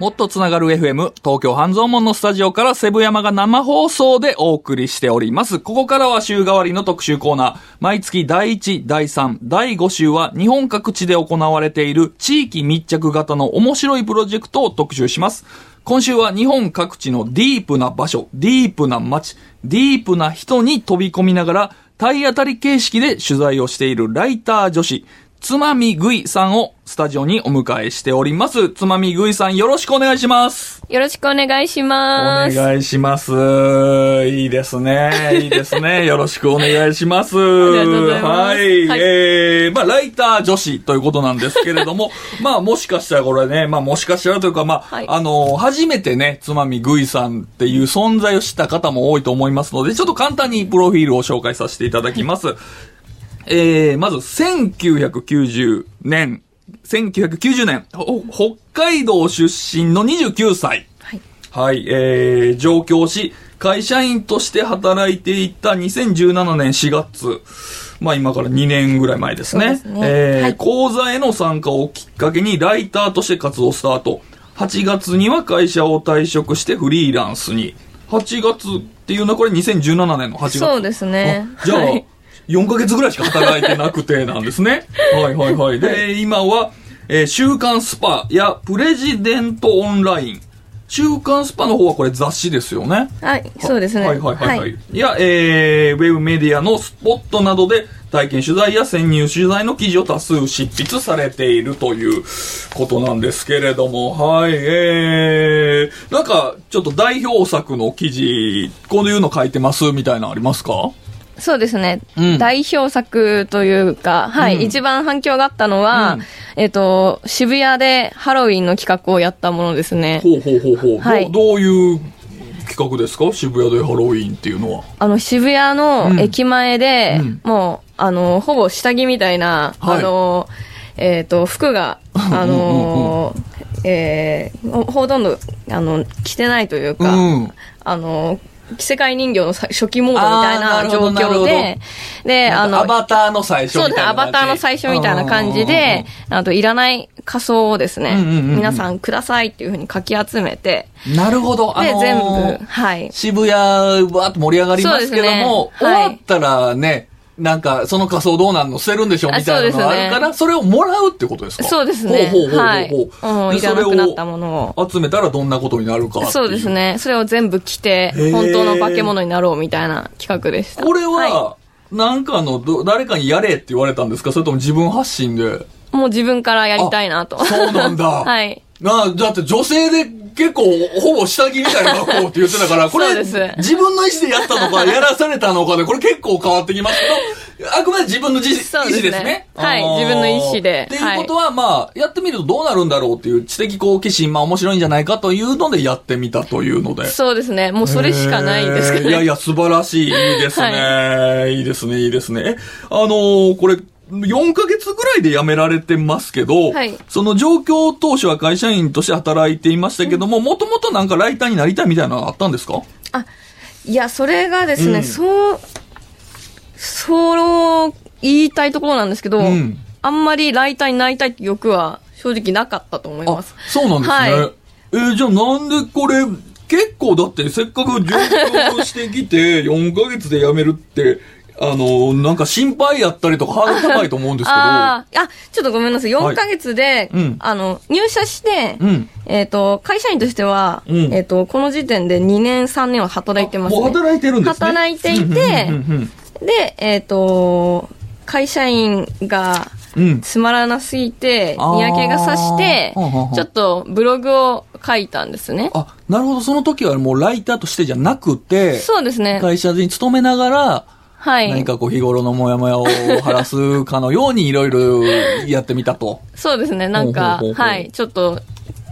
もっとつながる FM、東京半蔵門のスタジオからセブ山が生放送でお送りしております。ここからは週替わりの特集コーナー。毎月第1、第3、第5週は日本各地で行われている地域密着型の面白いプロジェクトを特集します。今週は日本各地のディープな場所、ディープな街、ディープな人に飛び込みながら体当たり形式で取材をしているライター女子、つまみぐいさんをスタジオにお迎えしております。つまみぐいさんよろしくお願いします。よろしくお願いします。お願いします。いいですね。いいですね。よろしくお願いします。ありがとうございますはい。はいえー、まあ、ライター女子ということなんですけれども、まあ、もしかしたらこれね、まあ、もしかしたらというか、まあ、はいあの、初めてね、つまみぐいさんっていう存在を知った方も多いと思いますので、ちょっと簡単にプロフィールを紹介させていただきます。えー、まず、1990年、1990年、ほ北海道出身の29歳。はい。はい、えー、上京し、会社員として働いていた2017年4月。まあ今から2年ぐらい前ですね。そうですねえーはい講座への参加をきっかけにライターとして活動スタート。8月には会社を退職してフリーランスに。8月っていうのはこれ2017年の8月。そうですね。あじゃあ、はい4ヶ月ぐらいしか働いてなくてなんですね。はいはいはい。で、今は、えー週刊 SPA や PRESIDENT Online。週刊 SPA の方はこれ雑誌ですよね。はい、そうですね。はいはいはいはい。い、や、えー、ウェブメディアの SPOT などで体験取材や潜入取材の記事を多数執筆されているということなんですけれども、はい、えー、なんか、ちょっと代表作の記事、こういうの書いてますみたいなのありますか？そうですね。うん。代表作というか、はい、うん。一番反響があったのは、うん。えっ、と、渋谷でハロウィンの企画をやったものですね。ほうほうほうほう。はい。どういう企画ですか？渋谷でハロウィーンっていうのは。あの、渋谷の駅前で、うん。もう、あの、ほぼ下着みたいな、はい。あの、えっ、と、服が、あの、えーほほとんど、あの、着てないというか、うん。あの、着せ替え人形のさ初期モードみたいなな状況で、で、あの、アバターの最初みたいなそうですね、アバターの最初みたいな感じで、あと、いらない仮装をですね、皆さんくださいっていうふうにかき集めて、うんなるほど。あで、のー全部、はい。渋谷、わーっと盛り上がりますけども、終わったらね、なんか、その仮装どうなんの捨てるんでしょみたいなのがあるから、それをもらうってことですか？そうですね。ほうほうほうほうはい。うん、でいらなくなったものを。集めたらどんなことになるかそうです。ね。それを全部着て本当の化け物になろうみたいな企画でした。これは、はなんかのど、誰かにやれって言われたんですか？それとも自分発信で？い、もう自分からやりたいなと。そうなんだ。はい。なあ、だって女性で結構、ほぼ下着みたいな格好って言ってたから、これ、自分の意思でやったのか、やらされたのかで、これ結構変わってきますけど、あくまで自分の意思ですね。はい自分の意思でっていうことは、まあ、やってみるとどうなるんだろうっていう知的好奇心、まあ面白いんじゃないかというのでやってみたというので。そうですね。もうそれしかないんですけど、えーいやいや、素晴らし い。いいですね。いいですね、いいですね。えあのーこれ、4ヶ月ぐらいで辞められてますけど、はい。その状況当初は会社員として働いていましたけども、もともとなんかライターになりたいみたいなのあったんですか？あ、いや、それがですね、うん。そう、そう言いたいところなんですけど、うん。あんまりライターになりたいって欲は正直なかったと思いあます。、そうなんですね。はい。えーじゃあなんでこれ、結構だってせっかく上京してきて4ヶ月で辞めるって、あの、なんか心配やったりとかハードル高いと思うんですけど。あーあ、ちょっとごめんなさい。はい4ヶ月で、うんあの、入社して、うんえっ、と、会社員としては、うんえっ、と、この時点で2年、3年は働いてます、ね。働いてるんですね。働いていてで、えっ、と、会社員がつまらなすぎて、嫌気がさしてちょっとブログを書いたんですね。あ、なるほど。その時はもうライターとしてじゃなくて、そうですね。会社に勤めながら、はい。何かこう日頃のモヤモヤを晴らすかのようにいろいろやってみたと。そうですね。なんかはい。ちょっと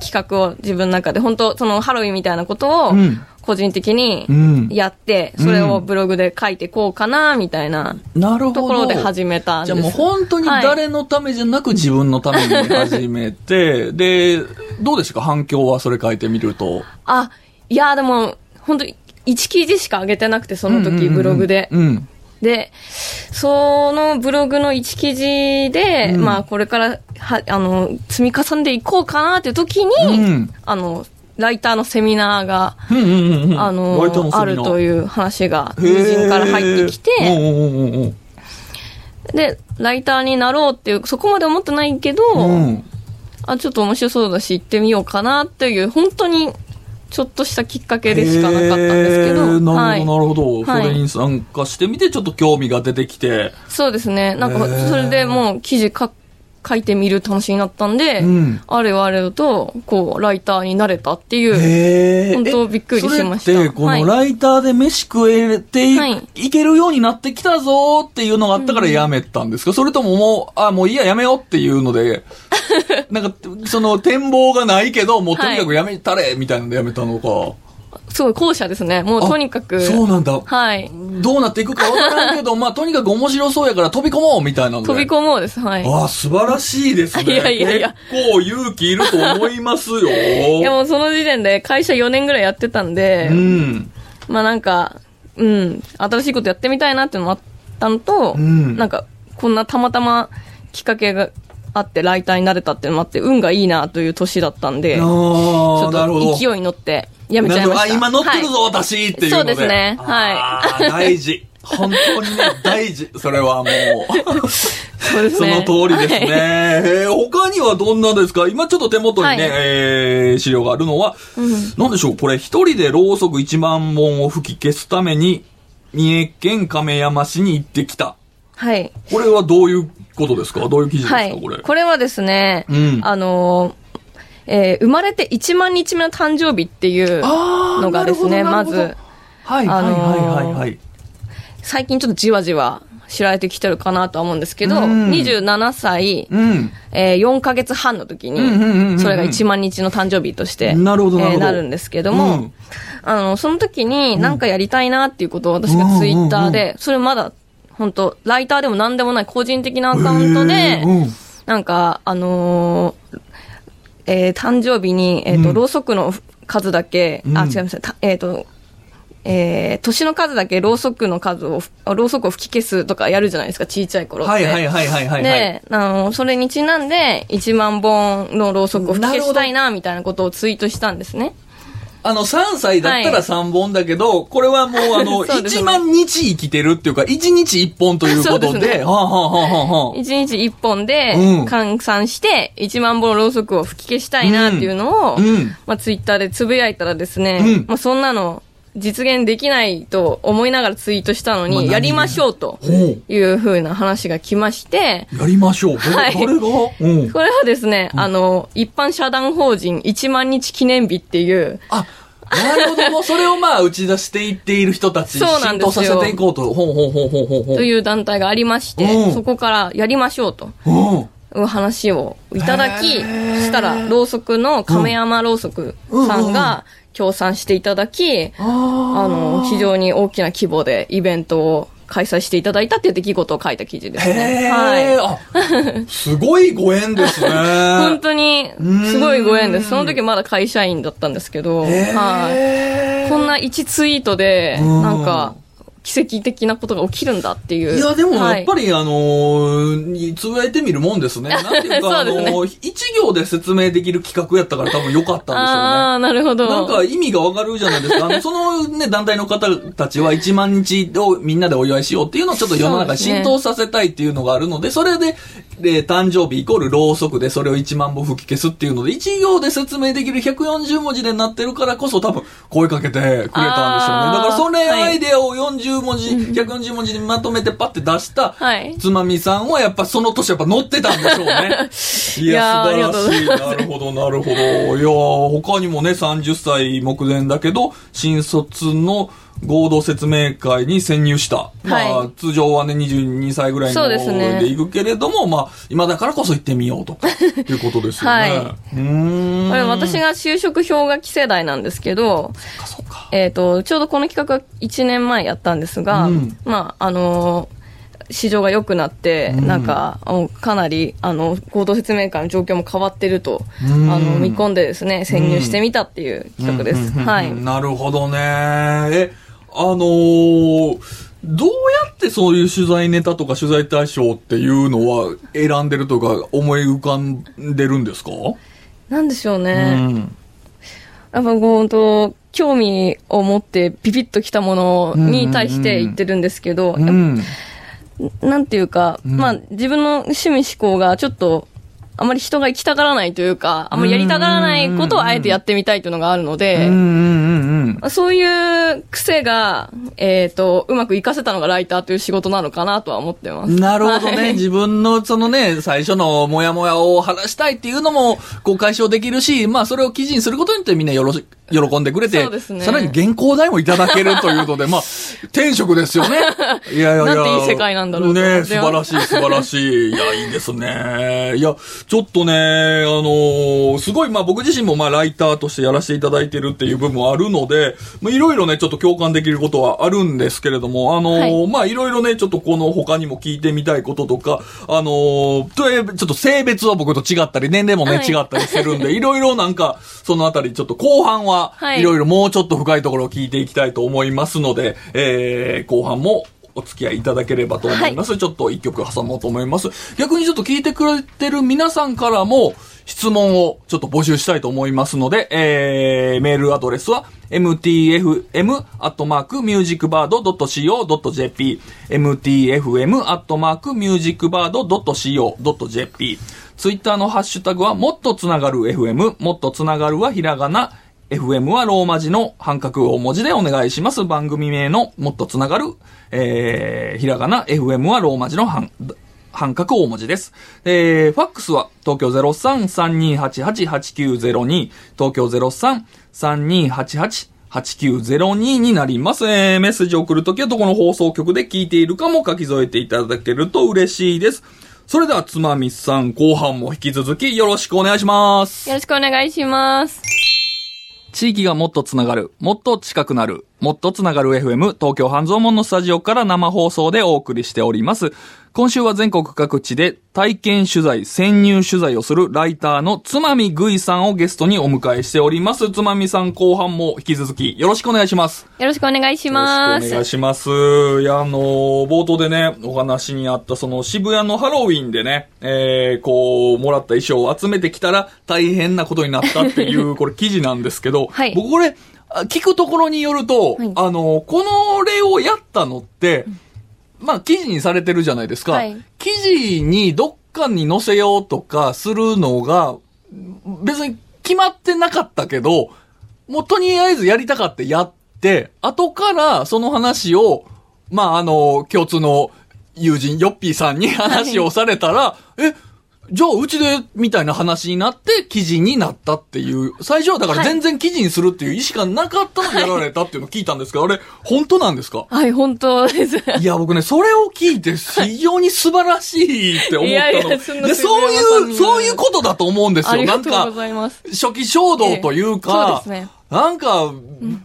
企画を自分の中で、本当そのハロウィンみたいなことをうん、個人的にうんやって、それをブログで書いてこうかな、みたいななるほど。ところで始めたんです。じゃあもう本当に誰のためじゃなく自分のために始めて、で、どうでしたか？反響はそれ書いてみると。あ、いや、でも、本当に1記事しか上げてなくて、その時ブログで。うん。で、そのブログの一記事で、うん。まあこれからは、あの、積み重ねていこうかなっていう時に、うん。あの、ライターのセミナーが、うんうんうんうん。あのあるという話が友人から入ってきて、で、ライターになろうっていう、そこまで思ってないけど、うん。あ、ちょっと面白そうだし行ってみようかなっていう、本当にちょっとしたきっかけでしかなかったんですけど、へーなはいるほど、なるほど。はいそれに参加してみて、ちょっと興味が出てきて。そうですね。なんか、それでもう記事書書いてみる楽しみになったんで、うん。あれはあれと、こう、ライターになれたっていう、本当びっくりしました。えそれって、こはい。のライターで飯食えてい,、はい。けるようになってきたぞっていうのがあったからやめたんですか、それとももう、あ、もういいや、やめようっていうので、なんか、その展望がないけど、もうとにかくやめたれ、みたいなのでやめたのか。すごい後者ですね。もうとにかく、あそうなんだ。はい。どうなっていくかわからんけど、まあ、とにかく面白そうやから飛び込もうみたいなので。飛び込もうです。はい。ああ、素晴らしいですね。いやいやいや結構勇気いると思いますよ。いやもうその時点で会社4年ぐらいやってたんで、うん。まあなんか、うん、新しいことやってみたいなっていうのもあったのと、うんなんか、こんなたまたまきっかけがあってライターになれたっていうのもあって、運がいいなという年だったんで、ちあょっ。と勢いに乗ってやめちゃいました。あ、今乗ってるぞ、はい私っていうので。そうですねはい大事。本当にね、大事。それはもう。そうね。その通りですね。はいえー他にはどんなですか？今ちょっと手元にね、はいえー資料があるのは、なんでしょう？これ一人でろうそく1万本を吹き消すために、三重県亀山市に行ってきた。はい。これはどういうことですか？どういう記事ですか、はい。これ。これはですね、うんあのーえー生まれて1万日目の誕生日っていうあーのがですね、まず、はい、はい、はい、はい、はい。最近ちょっとじわじわ知られてきてるかなとは思うんですけど、うん。27歳、うん。えー4ヶ月半の時に、それが1万日の誕生日として、なるほどなえーなるんですけども、うん。あの、その時になんかやりたいなっていうことを私がツイッターで、それまだ、本当ライターでも何でもない個人的なアカウントでなんか、あのーえー誕生日に、えっ、と、うんろうそくの数だけ、あ、うん違います。たえっ、と、えー年の数だけろうそくの数を、ろうそくを吹き消すとかやるじゃないですか、小さい頃って。はい、はい、はい、はい、はい。はいで、あの、それにちなんで、1万本のろうそくを吹き消したいな、みたいなことをツイートしたんですね。あの、3歳だったらはい。3本だけど、これはもうあの、そうですね。1万日生きてるっていうか、1日1本ということで、そうですね。はあ、はあはあはあはあ、1日1本でうん。換算して、1万本ろうそくを吹き消したいなっていうのを、まあ、ツイッターでつぶやいたらですね、うん。まあ、そんなの実現できないと思いながらツイートしたのに、やりましょうというふうな話が来まして、やりましょう。ど はい誰が？うん。これはですね、あの、一般社団法人1万日記念日っていう、あ、なるほど。もうそれをまあ打ち出していっている人たち、そうなん浸ですよ透させていこうと。ほうほうほうほうほうほう。という団体がありまして、うんそこからやりましょうと。うん。いう話をいただき、したら、ろうそくの亀山ろうそくさんが協賛していただき、ああの、非常に大きな規模でイベントを開催していただいたっていう出来事を書いた記事ですへね。え、はい。あ、すごいご縁ですね。本当に、すごいご縁でうんす。その時まだ会社員だったんですけど、はい。こんな1ツイートで、うんなんか、奇跡的なことが起きるんだっていう。いや、でもはいやっぱり、あのー、つぶやいてみるもんですね。なんていうか、そうねあのー、一行で説明できる企画やったから多分良かったんでしょうね。ああ、なるほど。なんか意味がわかるじゃないですか。あの、そのね、団体の方たちは1万日をみんなでお祝いしようっていうのをちょっと世の中に浸透させたいっていうのがあるので、それで、で、誕生日イコールろうそくでそれを1万本吹き消すっていうので、1行で説明できる140文字でなってるからこそ多分声かけてくれたんでしょうね。だからそれはいアイデアを40文字、140文字にまとめてパッて出した、はいつまみさんはやっぱその年やっぱ乗ってたんでしょうね。い いや素晴らしい。なるほど、なるほど。いやー他にもね、30歳目前だけど、新卒の合同説明会に潜入した。まあ、はい通常はね、22歳ぐらいのそうですねで行くけれども、まあ、今だからこそ行ってみようとか、いうことですよね。はいうーん。私が就職氷河期世代なんですけど。えっ、と、ちょうどこの企画は1年前やったんですが、うんまあ、あのー市場が良くなって、うんなんか、もうかなり、あの、合同説明会の状況も変わってると、うんあの、見込んでですね、潜入してみたっていう企画です。はい。なるほどね。え、あのーどうやってそういう取材ネタとか取材対象っていうのは選んでるとか思い浮かんでるんですか？なんでしょううね。ん。やっぱこう、と興味を持ってピピッときたものに対して言ってるんですけど、うん。なんていうか、うんまあ自分の趣味思考がちょっと、あまり人が行きたがらないというか、あんまりやりたがらないことをあえてやってみたいというのがあるのうんで。そういう癖が、えっ、と、うまく活かせたのがライターという仕事なのかなとは思ってます。なるほどね。はい自分のそのね、最初のモヤモヤを晴らしたいっていうのも、こう解消できるし、まあそれを記事にすることによってみんなよろし、喜んでくれて、さらに原稿代もいただけるというので、まあ、天職ですよね。いやいやいや。なんていい世界なんだろうね素晴らしい、素晴らしい。いや、いいですね。いや、ちょっとね、あのーすごい、まあ僕自身もまあライターとしてやらせていただいてるっていう部分はあるので、まあいろいろね、ちょっと共感できることはあるんですけれども、あのーはい。まあいろいろね、ちょっとこの他にも聞いてみたいこととか、あのーとえちょっと性別は僕と違ったり、年齢もね、はい。違ったりしてるんで、いろいろなんか、そのあたりちょっと後半は、はい。いろいろもうちょっと深いところを聞いていきたいと思いますので、えー、後半もお付き合いいただければと思います。ちょっと一曲挟もうと思います。逆にちょっと聞いてくれてる皆さんからも質問をちょっと募集したいと思いますので、えー、メールアドレスは mtfm.musicbird.co.jp mtfm.musicbird.co.jp ツイッターのハッシュタグはもっとつながる FM、もっとつながるはひらがな、FM はローマ字の半角大文字でお願いします。番組名のもっとつながる、えー、ひらがな、FM はローマ字の半、半角大文字です。えー、ファックスは東京03-3288-8902、東京03-3288-8902になります。えー、メッセージを送るときはどこの放送局で聞いているかも書き添えていただけると嬉しいです。それでは、つまみさん、後半も引き続きよろしくお願いします。よろしくお願いします。地域がもっとつながる、もっと近くなる、もっとつながる FM、東京半蔵門のスタジオから生放送でお送りしております。今週は全国各地で体験取材、潜入取材をするライターのつまみぐいさんをゲストにお迎えしております。つまみさん後半も引き続きよろしくお願いします。よろしくお願いします。よろしくお願いします。いや、あのー冒頭でね、お話にあった、その渋谷のハロウィンでね、えー、こう、もらった衣装を集めてきたら大変なことになったっていう、これ記事なんですけど、はい僕これ、あ聞くところによると、はい。あのーこの例をやったのって、まあ、記事にされてるじゃないですか。はい。記事にどっかに載せようとかするのが、別に決まってなかったけど、もうとりあえずやりたかってやって、後からその話を、まあ、あの、共通の友人、ヨッピーさんに話をされたら、え、じゃあうちで、みたいな話になって記事になったっていう、最初はだからはい全然記事にするっていう意思がなかったのにやられたっていうのを聞いたんですけど、あれ、本当なんですか？はい、本当です。いや、僕ね、それを聞いて非常に素晴らしいって思ったの。いやそでそういう、そういうことだと思うんですよ。なんか、ざいます。初期衝動というか、そうですね。なんか、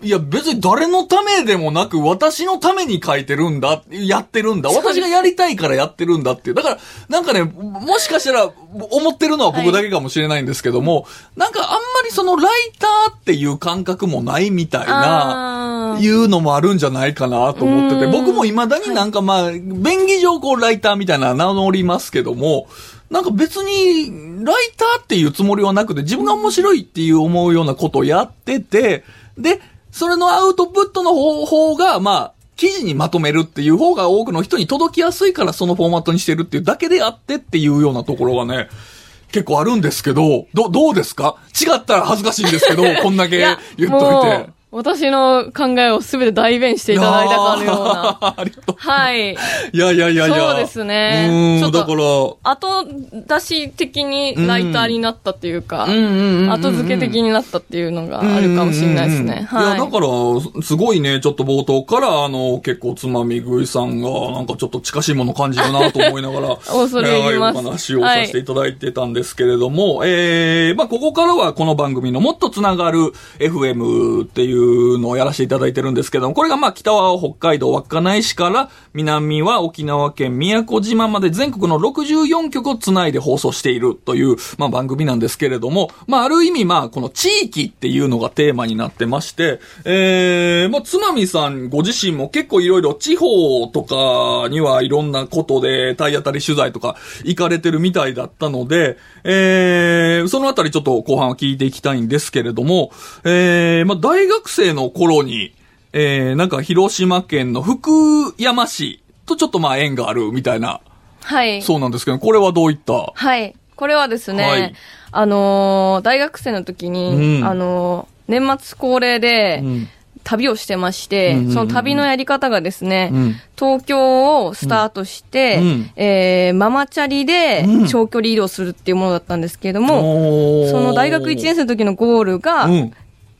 いや別に誰のためでもなく私のために書いてるんだ、やってるんだ、私がやりたいからやってるんだって。いう。だから、なんかね、もしかしたら思ってるのは僕だけかもしれないんですけども、なんかあんまりそのライターっていう感覚もないみたいな、いうのもあるんじゃないかなと思ってて、うん僕も未だになんかまあ、便宜上こうライター。みたいな名乗りますけども、なんか別に、ライターっていうつもりはなくて、自分が面白いっていう思うようなことをやってて、で、それのアウトプットの方法が、まあ、記事にまとめるっていう方が多くの人に届きやすいからそのフォーマットにしてるっていうだけであってっていうようなところがね、結構あるんですけど、ど、どうですか？違ったら恥ずかしいんですけど、こんだけ言っといもてう。私の考えをすべて代弁していただいたかのような。ありがとう。はい。いやいやいやいや。そうですねうーん、ちょっとだから、後出し的にライターになったっていうか、後付け的になったっていうのがあるかもしれないですね。い。いや、だから、すごいね、ちょっと冒頭から、あの、結構つまみ食いさんが、なんかちょっと近しいもの感じるなと思いながら、恐れ入りますお話をさせていただいてたんですけれども、えー、まあ、ここからはこの番組のもっとつながる FM っていういうのをやらせていただいてるんですけども、これがまあ北は北海道稚内市から南は沖縄県宮古島まで全国の64局をつないで放送しているという、まあ番組なんですけれども、まあある意味まあこの地域っていうのがテーマになってまして、えー、まあつまみさんご自身も結構いろいろ地方とかにはいろんなことで体当たり取材とか行かれてるみたいだったので、えー、そのあたりちょっと後半は聞いていきたいんですけれども、えー、まあ大学生の頃に、えー、なんか広島県の福山市とちょっとまあ縁があるみたいな、はい。そうなんですけど、これはどういった？はい。これはですね、はい。あのー大学生の時に、うん。あのー年末恒例で、うん。旅をしてまして、うんうんうんその旅のやり方がですね、うん。東京をスタートして、うん。えーママチャリでうん。長距離移動するっていうものだったんですけれども、もその大学1年生の時のゴールが、うん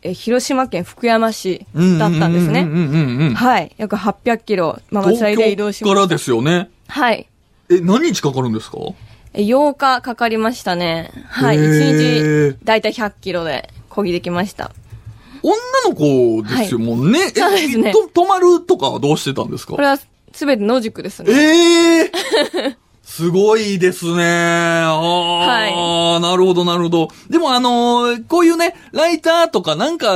えー広島県福山市だったんですね。はい。約800キロ、ママチャリで移動しました。からですよね。はい。え、何日かかるんですか？え8日かかりましたね。はい。へー1日、だいたい100キロで、漕ぎできました。女の子ですよ、もんね。え、そうですねと泊まるとかはどうしてたんですか？これは、すべて野宿ですね。ええ すごいですね。ああ、なるほど、なるほど。でもあのーこういうね、ライターとかなんか、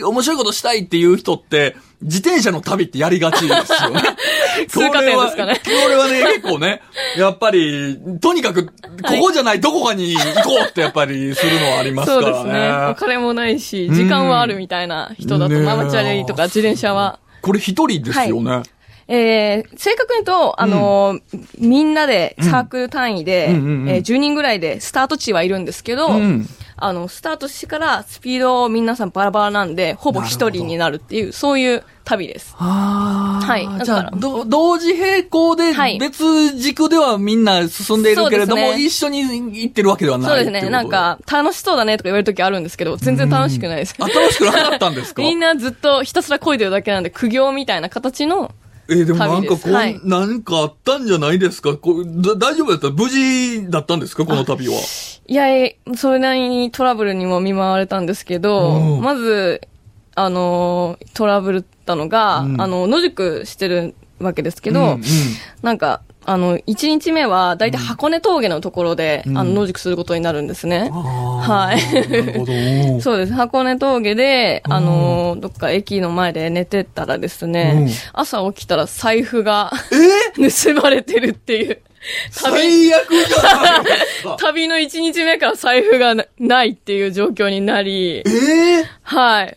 面白いことしたいっていう人って、自転車の旅ってやりがちですよね。通過点ですかねこれはね、結構ね、やっぱり、とにかく、ここじゃない、どこかに行こうってやっぱりするのはありますからね。そうですね。お金もないし、時間はあるみたいな人だと、ママチャリとか自転車は。これ一人ですよね。えー、正確に言うと、あのーみんなでサークル単位で、うんうんうん。うんえー10人ぐらいでスタート地はいるんですけど、うん。あの、スタートしてからスピード皆さんバラバラなんで、ほぼ一人になるっていう、そういう旅です。ああ。はい。だから。ど同時並行ではい。別軸ではみんな進んでいるけれども、そうですね。一緒に行ってるわけではないそうですね。なんか、楽しそうだねとか言われるときあるんですけど、全然楽しくないです。あ、楽しくなかったんですか？みんなずっとひたすら漕いでるだけなんで、苦行みたいな形の、えーでもなんかこう、はい。なんかあったんじゃないですか？こうだ大丈夫だった？無事だったんですか？この旅は。いや、えそれなりにトラブルにも見舞われたんですけど、うん。まず、あのートラブルったのが、うん。あの、野宿してるわけですけど、うんうん。なんか、あの、1日目は、だいたい箱根峠のところで、うんあの、野宿することになるんですね。あーはいなるほど。そうです。箱根峠で、うんあのーどっか駅の前で寝てたらですね、うん朝起きたら財布がえ？盗まれてるっていう。旅、最悪じゃないですか。旅の1日目から財布がなないっていう状況になりえ、ーはい。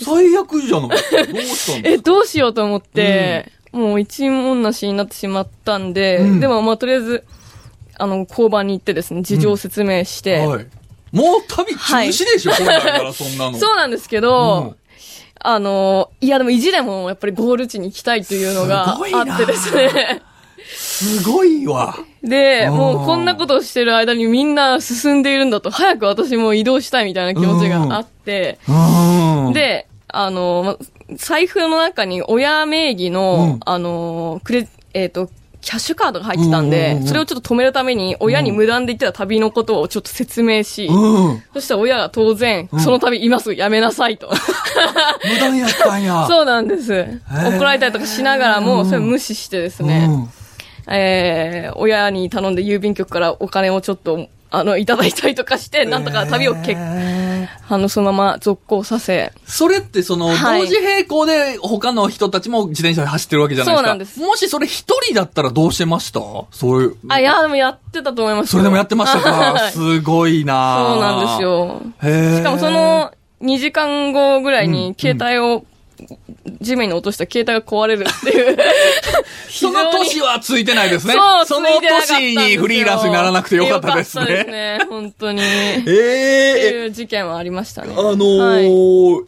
最悪じゃない。どうしたんですえ、かどうしようと思って、もう一文なしになってしまったんで、うんでもまあとりあえず、あの、交番に行ってですね、事情を説明して、はい。もう旅中止でしょ、本来からそんなの。そうなんですけど、あの、いやでも意地でもやっぱりゴール地に行きたいというのがあってですね。すごいわ。で、うんもうこんなことをしてる間にみんな進んでいるんだと、早く私も移動したいみたいな気持ちがあって、うん。で、あの、ま財布の中に親名義の、うんあの、クレ、えっ、と、キャッシュカードが入ってたんで、うんうんうんそれをちょっと止めるために、親に無断で言ってた旅のことをちょっと説明し、うん。そしたら親が当然、うんその旅今すぐやめなさいと。無駄やったんや。そうなんです。怒られたりとかしながらも、うんそれを無視してですね、えー、親に頼んで郵便局からお金をちょっと、あの、いただいたりとかして、なんとか旅をけ、えーあの、そのまま続行させ、それってその、はい。同時並行で他の人たちも自転車で走ってるわけじゃないですか。そうなんです。もしそれ一人だったらどうしてました？そういう。あ、いや、でもやってたと思いますよ。それでもやってましたか？はい。すごいなそうなんです。よ。へー。しかもそ、の2時間後ぐらいに携帯を地面に落とした携帯が壊れるっていう。その年はついてないですね。そう、その年よにフリーランスにならなくてよかったですよかったですね。ね、本当に。ってええいう事件はありましたね。あのーはい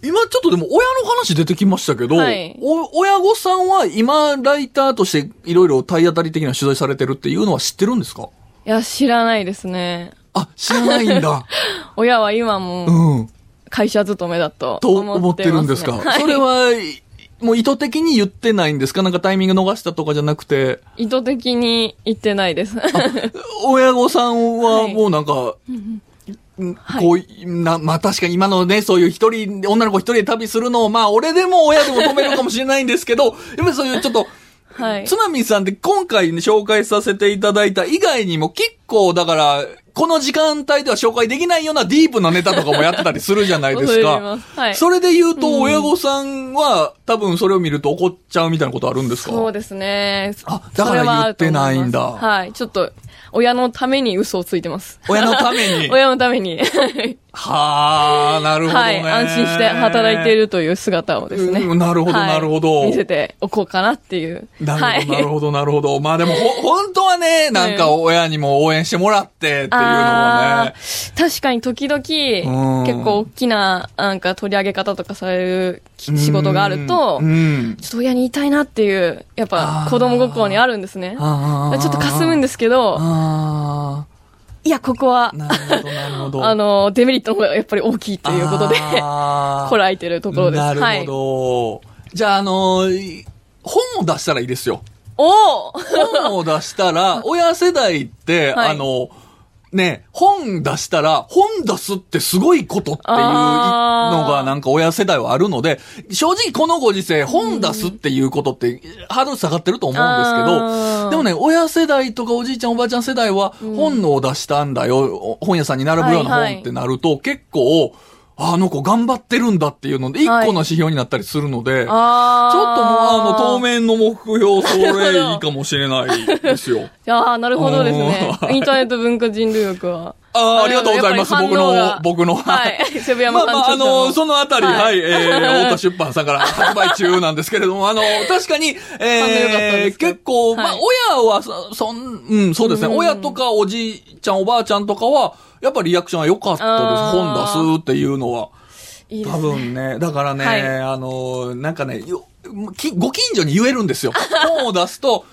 今ちょっとでも親の話出てきましたけど、はいお親御さんは今ライターとしていろいろ体当たり的な取材されてるっていうのは知ってるんですか？いや、知らないですね。あ、知らないんだ。親は今もうん。会社勤めだとと思ってるんですか、はい。それは、いもう意図的に言ってないんですか？なんかタイミング逃したとかじゃなくて、意図的に言ってないです。親御さんははい。もうなんか、んこう、な、まあ確かに今のね、そういう一人、女の子一人で旅するのを、まあ俺でも親でも止めるかもしれないんですけど、やっぱりそういうちょっと、はい。つまみさんって今回ね、紹介させていただいた以外にも結構、だから、この時間帯では紹介できないようなディープなネタとかもやってたりするじゃないですか。はいそれで言うと、親御さんは多分それを見ると怒っちゃうみたいなことあるんですか？そうですね。あだから言ってないんだはい。ちょっと、親のために嘘をついてます。親のために？親のために。はあ、なるほどはね。い。安心して働いているという姿をですね。うんなるほどはいなるほど見せておこうかなっていう。なるほど、はいなるほど、なるほど。まあでも、ほ、本当はね、なんか親にも応援してもらってっていうのはあね。ー確かに時々、ん結構大きな、なんか取り上げ方とかされるき仕事があるとう、ん。ちょっと親に言いたいなっていう、やっぱ子供心にあるんですね。ちょっと霞むんですけど、あいや、ここはあ、、なるほど、なるほど。あの、デメリットの方がやっぱり大きいということで、こらえてるところです。なるはいほ。ど。じゃあ、あのー本を出したらいいですよ。おお本を出したら、親世代って、はいあの、ね、本出したら、本出すってすごいことっていうのがなんか親世代はあるので、正直このご時世、本出すっていうことってハードル下がってると思うんですけあど、ーでもね、親世代とかおじいちゃんおばあちゃん世代は、本を出したんだよ、本屋さんに並ぶようなはいはい本ってなると、結構、あの子頑張ってるんだっていうので、一個はいの指標になったりするので、あちょっともうあの、当面。面の目標、それいいかもしれないですよ。いやーなるほどですねう。ん インターネット文化人類学は。ああ、ありがとうございます。僕の僕の。はい。セブヤまあまあ、あの、そのあたり、は、はいいえー、太田出版さんから発売中なんですけれども、あの、確かに、えー、結構、まあはい、親はそ、そん、うん、そうですね。うん親とかおじいちゃん、おばあちゃんとかは、やっぱりリアクションは良かったです。本出すっていうのは。多いいね。分ね、だからね、はいあの、なんかね、ご近所に言えるんですよ。本を出すと、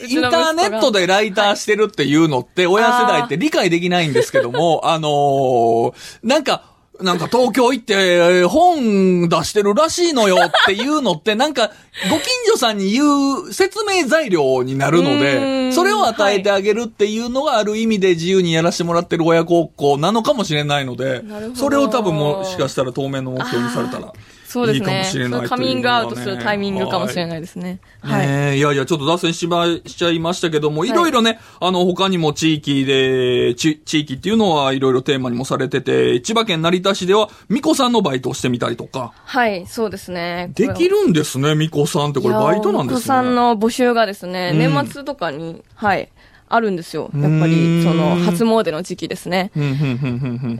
インターネットでライターしてるっていうのって、親世代って理解できないんですけども、あのーなんか、なんか東京行ってえー本出してるらしいのよっていうのって、なんか、ご近所さんに言う説明材料になるので、ん。それを与えてあげるっていうのがある意味で自由にやらせてもらってる親孝行なのかもしれないのでそれを多分もしかしたら当面の目標にされたら。そうですね。いそのカミングアウトするタイミングかもしれないですね。はい。ねえいやいや、ちょっと脱線しま、しちゃいましたけども、いろいろね、あの、他にも地域で、ち、地域っていうのはいろいろテーマにもされてて、千葉県成田市では、みこさんのバイトをしてみたりとか、はい、そうですね。できるんですね、みこさんって、これバイトなんですね。お子さんの募集がですね、うん年末とかに、はい、あるんですよ。やっぱり、その、初詣の時期ですね。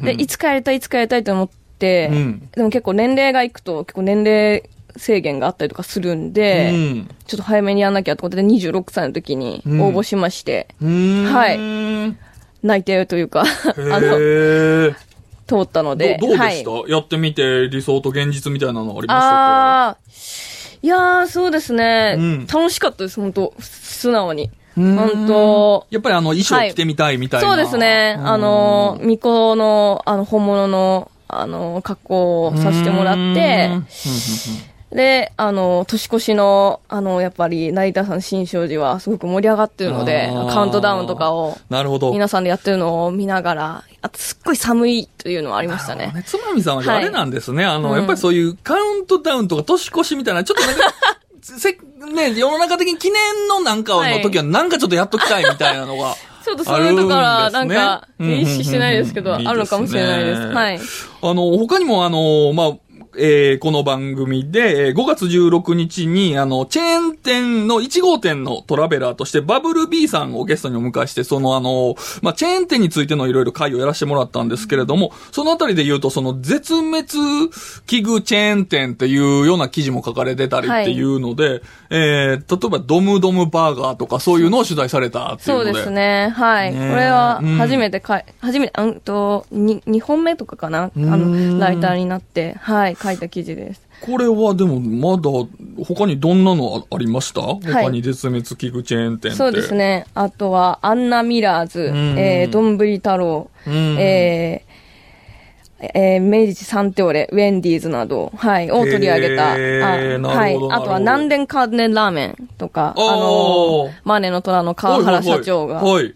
で、いつかやりたい、いつかやりたいと思って、うん。でも結構年齢がいくと、結構年齢制限があったりとかするんで、うん。ちょっと早めにやんなきゃってことで26歳の時に応募しまして、うーん。はい。へ内定というか、あの、え。通ったので。どどうでした、はい、やってみて理想と現実みたいなのありましたか？ああ、いやー、そうですね、うん。楽しかったです、本当。素直に。うん。本当。やっぱりあの衣装着てみたいみたいな。そうですね。あの、巫女の、あの、本物の、あの、格好をさせてもらって、で、あの、年越しの、あの、やっぱり、成田山新勝寺はすごく盛り上がってるのでカウントダウンとかを、なるほど。皆さんでやってるのを見ながら、あと、すっごい寒いというのはありましたね。ね。つまみさんはああはいれなんですね。あの、うんやっぱりそういうカウントダウンとか年越しみたいな、ちょっとなんか、せ、ね、世の中的に記念のなんかの時はなんかちょっとやっときたいみたいなのが。ちょっとそういうところは、なんか、意識してないですけど、あるのかもしれないです。はい。あの、他にもあの、まあ、えーこの番組で、えー5月16日に、あの、チェーン店の1号店のトラベラーとして、バブル B さんをゲストにお迎えして、そのあの、まあ、チェーン店についてのいろいろ会をやらせてもらったんですけれども、そのあたりで言うと、その絶滅危惧チェーン店っていうような記事も書かれてたりっていうので、えー例えばドムドムバーガーとかそういうのを取材されたっていうので。そうですね。はい。ね。えこれはうん。初めてかい、初めて、うんと、に、2本目とかかな？あん。の、ライターになって、はい、書いた記事です。これはでもまだ他にどんなのあありました、他に絶滅危惧チェーン店。そうです。ね。あとは、アンナ・ミラーズ、んえー、どんぶり太郎、うんえー、えー、明治サンテオレ、ウェンディーズなど、はい、を取り上げた。あなはい。あとは、南電カーデンラーメンとか、ああーの、マネの虎の川原社長がはい。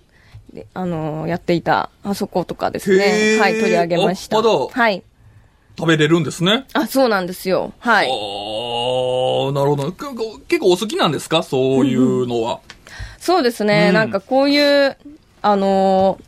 あの、やっていた、あそことかですへね。ーはい、取り上げました。はい。食べれるんですね。あ、そうなんですよ。はい。ああ、なるほど。け結構お好きなんですか？そういうのは。そうですね。うんなんかこういう、あの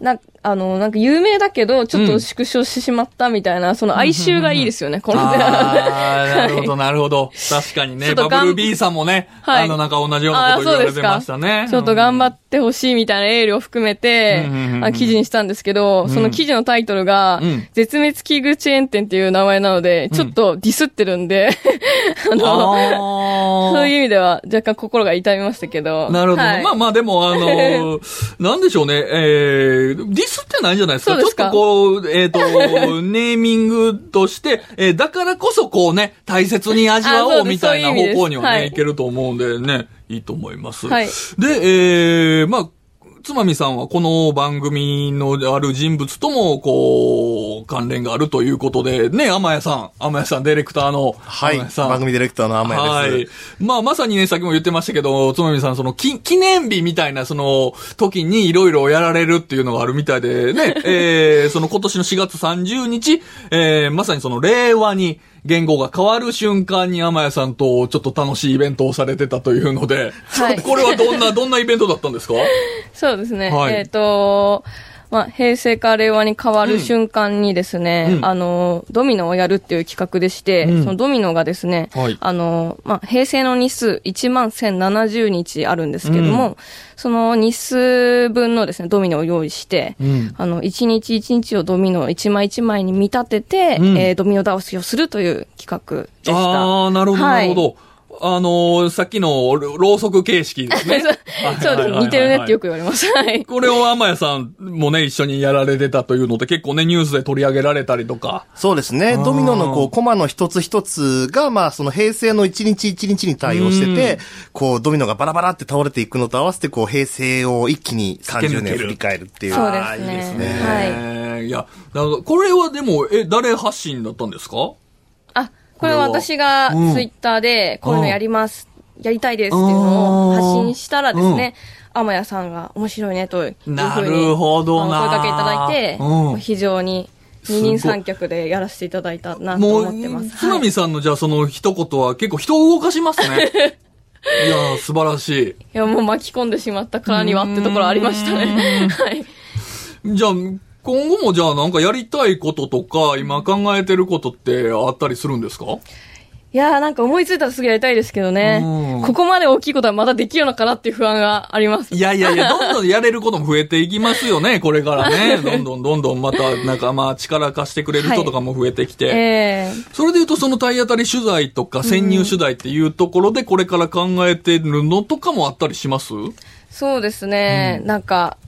ーな、あのーなんか有名だけど、ちょっと縮小してしまったみたいな、その哀愁がいいですよね、この。ああ、なるほど、なるほど。確かにね、ちょっとがんバブル B さんもね、はい。あの、なんか同じようなこと言われてましたね。ちょっと頑張ってほしいみたいなエールを含めて記事にしたんですけど、その記事のタイトルがうん、絶滅危惧チェーン店っていう名前なので、ちょっとディスってるんで、あの、あそういう意味では若干心が痛みましたけど。なるほど。はい。まあまあ、でも、あのー なんでしょうね、えー、ディスってないんじゃないですか。すかちょっとこう、えっ、と、ネーミングとして、えーだからこそこうね、大切に味わおうみたいな方向にはね、はいい、けると思うんでね、いいと思います。はいで、えー、まあ、つまみさんはこの番組のある人物とも、こう、関連があるということで、ね、天谷さん、天谷さん、ディレクターの、はい。番組ディレクターの天谷です。はい。まあ、まさにね、さっきも言ってましたけど、つまみさん、その、き、記念日みたいな、その、時にいろいろやられるっていうのがあるみたいで、ね、えー、その今年の4月30日、えー、まさにその、令和に、言語が変わる瞬間に天谷さんとちょっと楽しいイベントをされてたというので、はい。これはどんな、どんなイベントだったんですか？そうですね。はい。えっ、と、まあ、平成から令和に変わる瞬間にですね、うん。あの、ドミノをやるっていう企画でして、うん。そのドミノがですね、はい。あの、まあ、平成の日数1万1070日あるんですけども、うその日数分のですね、ドミノを用意して、うん。あの、1日1日をドミノ1枚1枚に見立てて、うん。えードミノ倒しをするという企画でした。ああ、なるほど、なるほど。あのーさっきのろろうそく形式ですね。そうです。似てるねってよく言われます。はい。これを天谷さんもね、一緒にやられてたというので、結構ね、ニュースで取り上げられたりとか。そうですね。ドミノのこう、コマの一つ一つが、まあ、その平成の一日一日に対応してて、こう、ドミノがバラバラって倒れていくのと合わせて、こう、平成を一気に30年振り返るっていう。そうですねいいですね。はいい。や、だからこれはでも、え、誰発信だったんですか？あ、これは私がうんツイッターで、こういうのやります、やりたいですっていうのを発信したらですね、天谷さんが面白いねというふうに、なるほどなあの声かけいただいて、うん非常に二人三脚でやらせていただいたなと思ってます。、つまみさんのじゃあその一言は結構人を動かしますね。いやー、素晴らしい。いや、もう巻き込んでしまったからにはってところありましたね。はい。じゃあ、今後もじゃあなんかやりたいこととか、今考えてることってあったりするんですか？いやーなんか思いついたらすぐやりたいですけどねうん。ここまで大きいことはまだできるのかなっていう不安があります。いやいやいや、どんどんやれることも増えていきますよね、これからね。どんどんどんどんまた、なんかまあ力貸してくれる人とかも増えてきて。ええそれで言うと、その体当たり取材とか潜入取材っていうところでこれから考えてるのとかもあったりします？そうですね、なんか、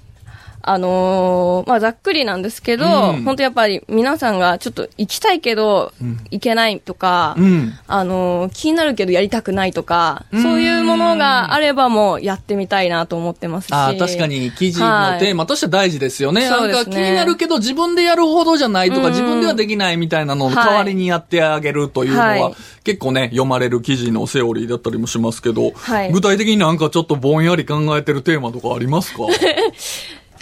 あのーまあ、ざっくりなんですけど、うん。本当やっぱり皆さんがちょっと行きたいけど、行けないとか、うん。あのー気になるけどやりたくないとか、そういうものがあればもうやってみたいなと思ってますし。ああ、確か。に記事のテーマとしては大事ですよね。そうですね。なんか気になるけど自分でやるほどじゃないとか、うん。自分ではできないみたいなのをはい。代わりにやってあげるというのは、はい。結構ね、読まれる記事のセオリーだったりもしますけど、はい。具体的になんかちょっとぼんやり考えてるテーマとかありますか？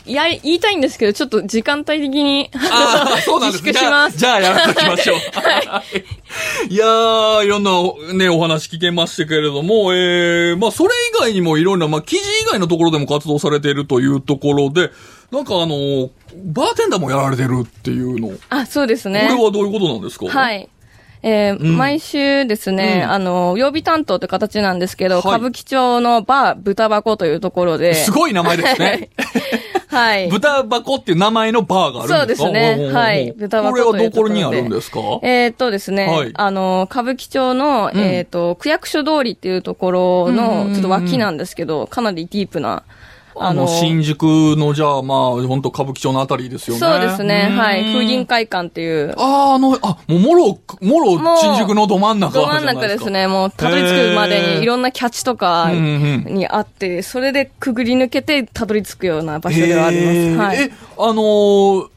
いや、言いたいんですけど、ちょっと時間帯的に、ああ、そうなんです自粛します。じゃあ、じゃあやめときましょう。い、やー、いろんなね、お話聞けましたけれども、えー、まあ、それ以外にもいろんな、まあ、記事以外のところでも活動されているというところで、なんかあの、バーテンダーもやられてるっていうの。こあ、そうですれね。はどういうことなんですか？はいい。えーうん毎週ですね、うんあの、曜日担当という形なんですけど、はい歌舞伎町のバー豚箱というところで、すごい名前ですね。はい。豚箱っていう名前のバーがあるんですか？そうですね。はい。豚箱これはどこにあるんですか？えーっとですね、はい。あの、歌舞伎町の、うん。えーっと、区役所通りっていうところのちょっと脇なんですけど、かなりディープな、あの、新宿の、じゃあ、まあ、本当歌舞伎町のあたりですよね。そうですね、はい。風鈴林会館っていう、あー、あの、あ、もう、もろ、もろ、新宿のど真ん中じど真ん中です。ね、もう、たどり着くまでにいろんなキャッチとかにあって、それでくぐり抜けてたどり着くような場所ではあります。はい。え、あのー、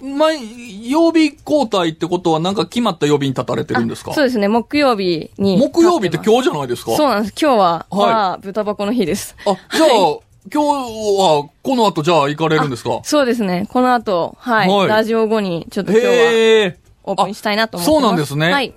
毎、曜日交代ってことはなんか決まった曜日に立たれてるんですか？そうですね、木曜日に。木曜日って日今日じゃないですか？そうなんです。今日は、はいまあ、豚箱の日です。あ、じゃあ、今日は、この後じゃあ行かれるんですか？そうですね。この後、はい。はいラジオ後に、ちょっと今日は。オープンしたいなと思ってます。そうなんですね。はい。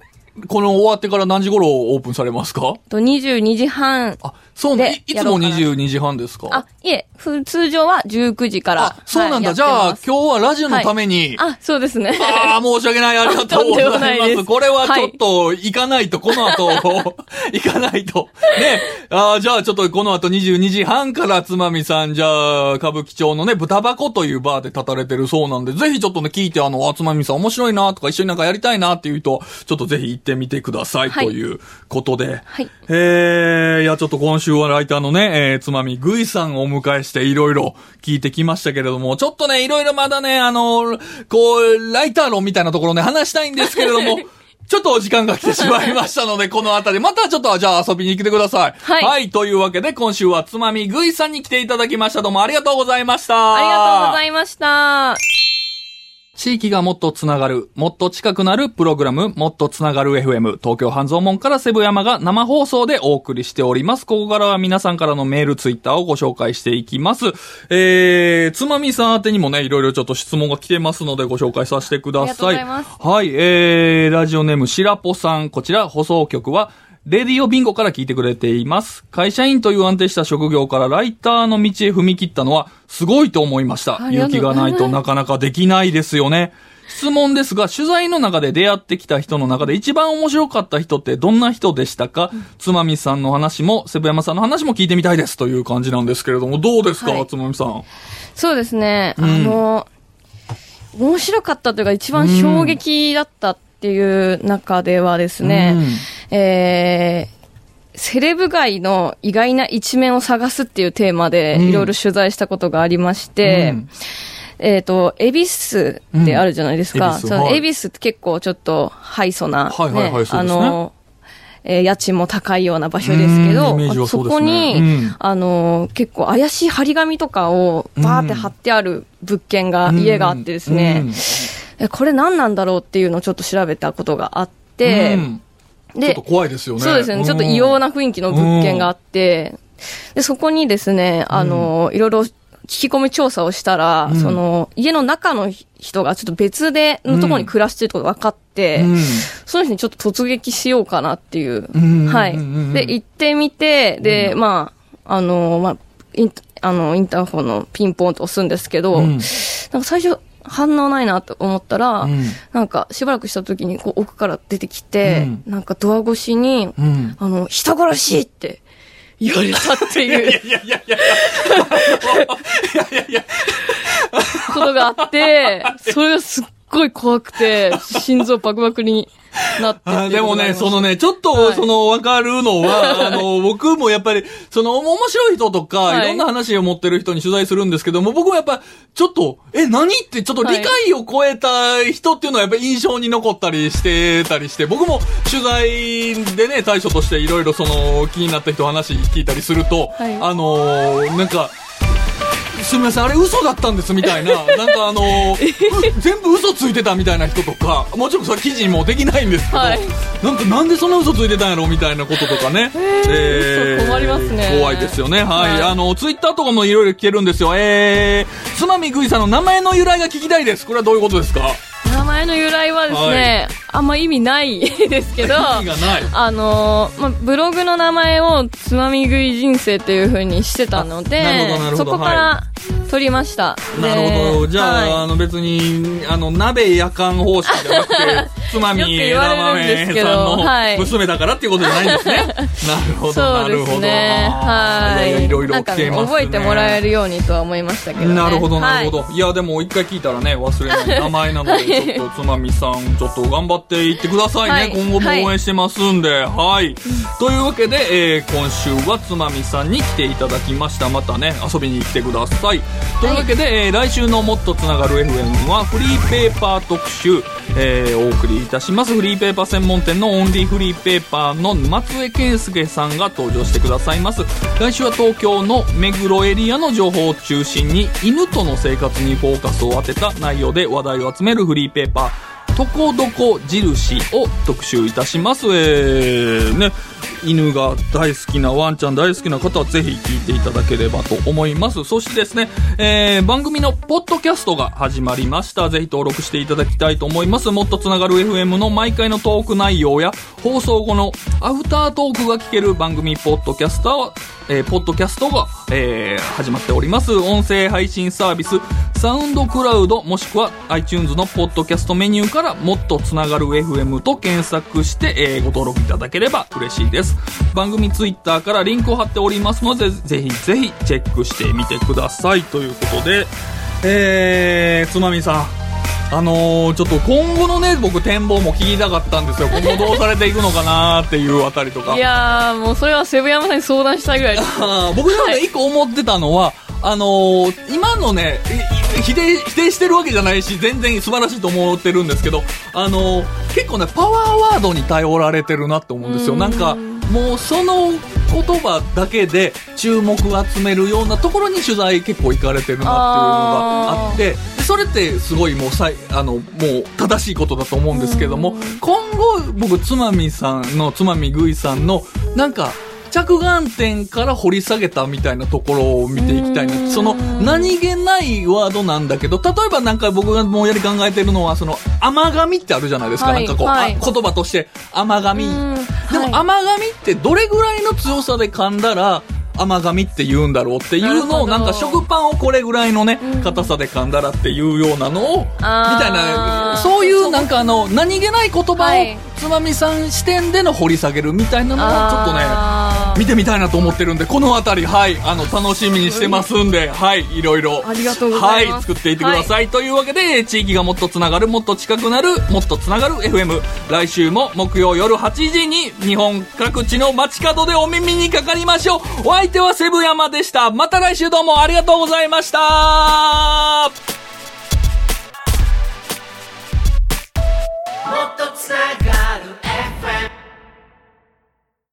この終わってから何時頃オープンされますか？と、22時半。あ、そうなんでいいつもやろうかな22時半ですか？あ、いえ、ふ通常は19時から。あ、そうなんだ。はいじゃあ、今日はラジオのために、あ、そうですね。ああ、申し訳ない。ありがとうございま。ですすこれはちょっと、行かないと、この後、行かないと。ね。あーじゃあ、ちょっとこの後22時半からつまみさん、じゃあ、歌舞伎町のね、豚箱というバーで立たれてるそうなんで、ぜひちょっとね、聞いて、あの、あつまみさん面白いなとか、一緒になんかやりたいなっていう人、ちょっとぜひ行ってみてください、はいということで。はいえー、いや、ちょっと今週はライターのね、えー、つまみぐいさんをお迎えしていろいろ聞いてきましたけれども、ちょっとね、いろいろまだね、あの、こう、ライター論みたいなところね、話したいんですけれども、ちょっとお時間が来てしまいましたので、このあたり、またちょっと、じゃあ遊びに来てください。はいというわけで、今週はつまみぐいさんに来ていただきました。どうもありがとうございました。ありがとうございました。地域がもっとつながる、もっと近くなるプログラム、もっとつながる FM、東京半蔵門からセブ山が生放送でお送りしております。ここからは皆さんからのメール、ツイッターをご紹介していきます。えー、つまみさん宛てにもね、いろいろちょっと質問が来てますのでご紹介させてください。ありがとうございますはい、えー、ラジオネームしらぽさん、こちら放送局は、レディオビンゴから聞いてくれています。会社員という安定した職業からライターの道へ踏み切ったのはすごいと思いました。勇気がないとなかなかできないですよね。質問ですが、取材の中で出会ってきた人の中で一番面白かった人ってどんな人でしたか、つまみさんの話も、セブ山さんの話も聞いてみたいですという感じなんですけれども、どうですか、はいつまみさん。そうですね。んあの、面白かったというか、一番衝撃だったっていう中ではですね、えー、セレブ街の意外な一面を探すっていうテーマでうんいろいろ取材したことがありまして、うん。えっ、と、恵比寿ってあるじゃないですか。うん。恵比寿はい。その恵比寿って結構ちょっとハイソな、はいはいはいねあの、えー家賃も高いような場所ですけど、そね。こに、うん。あの、結構怪しい張り紙とかをバーって貼ってある物件が、家があってですね、えこれ何なんだろうっていうのをちょっと調べたことがあって、うんちょっでと、怖いですよね。そうですね、ちょっと異様な雰囲気の物件があって、で、そこにですね、あの、いろいろ聞き込み調査をしたら、うん。その、家の中の人がちょっと別で、のところに暮らしてることが分かって、うん。その人にちょっと突撃しようかなっていう。うん。はい。で、行ってみて、で、まあ、あの、まあ、インあの、インターホンのピンポンと押すんですけど、うん。なんか最初、反応ないなと思ったら、うんなんかしばらくした時にこう奥から出てきて、うんなんかドア越しに、うんあの、人殺しって言われたっていういやいやいや。いやいや。ことがあって、それがすっごい怖くて、心臓バクバクになってでもね、そのね、ちょっと、はい。その、わかるのは、あの、僕もやっぱり、その、面白い人とか、はい。いろんな話を持ってる人に取材するんですけども、僕もやっぱ、ちょっと、え、何って、ちょっと理解を超えた人っていうのはやっぱ印象に残ったりしてたりして、僕も取材でね、対処としていろいろその、気になった人話聞いたりすると、はい。あのーなんか、すみません、あれ嘘だったんですみたいな、なんかあのーう全部嘘ついてたみたいな人とか、もちろんそれ記事にもできないんですけど、はいなんかなんでそんな嘘ついてたんやろみたいなこととかね。ー嘘困りますね怖いですよね。はい。はいあの、ツイッターとかもいろいろ聞けるんですよ。えー、つまみぐいさんの名前の由来が聞きたいです。これはどういうことですか？名前の由来はですね、あんま意味ないですけど、意味がない。あのーまあ、ブログの名前をつまみ食い人生っていう風にしてたので、そこから取りました。でなるほど。じゃあ、はいあの別に、あの、鍋夜間方式じゃなくて、つまみ枝豆さんのはい娘だからっていうことじゃないんですね。なるほど、なるほど。すね。はい。いろいろ来てますね。覚えてもらえるようにとは思いましたけどね。なるほど、なるほど。、はいや、でも一回聞いたらね、忘れない名前なので、ちょっとつまみさん、ちょっと頑張っていってくださいね。はい今後も応援してますんで、はい。というわけで、えー今週はつまみさんに来ていただきました。またね、遊びに来てください。というわけで、えー来週のもっとつながる FM は、フリーペーパー特集、えーお送りいたします。フリーペーパー専門店のオンリーフリーペーパーの松江健介さんが登場してくださいます。来週は東京の目黒エリアの情報を中心に犬との生活にフォーカスを当てた内容で話題を集めるフリーペーパーとこどこ印を特集いたします。えー、ね。犬が大好きな、ワンちゃん大好きな方はぜひ聞いていただければと思います。そしてですね、えー、番組のポッドキャストが始まりました。ぜひ登録していただきたいと思います。もっとつながる FM の毎回のトーク内容や、放送後のアフタートークが聞ける番組ポッドキャスター、えー、ポッドキャストが、えー、始まっております。音声配信サービス、サウンドクラウド、もしくは iTunes のポッドキャストメニューから、もっとつながる FM と検索して、えー、ご登録いただければ嬉しいです。番組ツイッターからリンクを貼っておりますので、ぜひぜひチェックしてみてください。ということで、えー、つまみさん。あのー、ちょっと今後のね、僕展望も聞きたかったんですよ。今後どうされていくのかなっていうあたりとか。いやー、もうそれはセブ山さんに相談したいぐらい 僕でもね、一個思ってたのは、あのー今のね、否定、否定してるわけじゃないし、全然素晴らしいと思ってるんですけど、あのー結構ね、パワーワードに頼られてるなって思うんですよ。うんなんか、もうその言葉だけで注目を集めるようなところに取材結構行かれてるなっていうのがあって、でそれってすごいもうさい、あの、もう正しいことだと思うんですけども、今後僕、つまみさんの、つまみぐいさんの、なんか、着眼点から掘り下げたみたいなところを見ていきたいな。その、何気ないワードなんだけど、例えばなんか僕がもうやり考えてるのは、その、甘噛みってあるじゃないですか。はいなんかこう、はいあ言葉として、甘噛み。も甘噛みってどれぐらいの強さで噛んだら、甘噛みって言うんだろうっていうのを、なんか食パンをこれぐらいのねうん、硬さで噛んだらっていうようなのを、みたいな、そういうなんかあの、何気ない言葉をはい、つまみさん視点での掘り下げるみたいなのを、ちょっとね、見てみたいなと思ってるんで、このあたり、はい、あの、楽しみにしてますんで、はい、いろいろ、ありがとうございますはい、作っていってください。というわけで、地域がもっとつながる、もっと近くなる、もっとつながる FM。来週も木曜夜8時に、日本各地の街角でお耳にかかりましょう。お相手はセブ山でした。また来週どうもありがとうございました。もっとつながる FM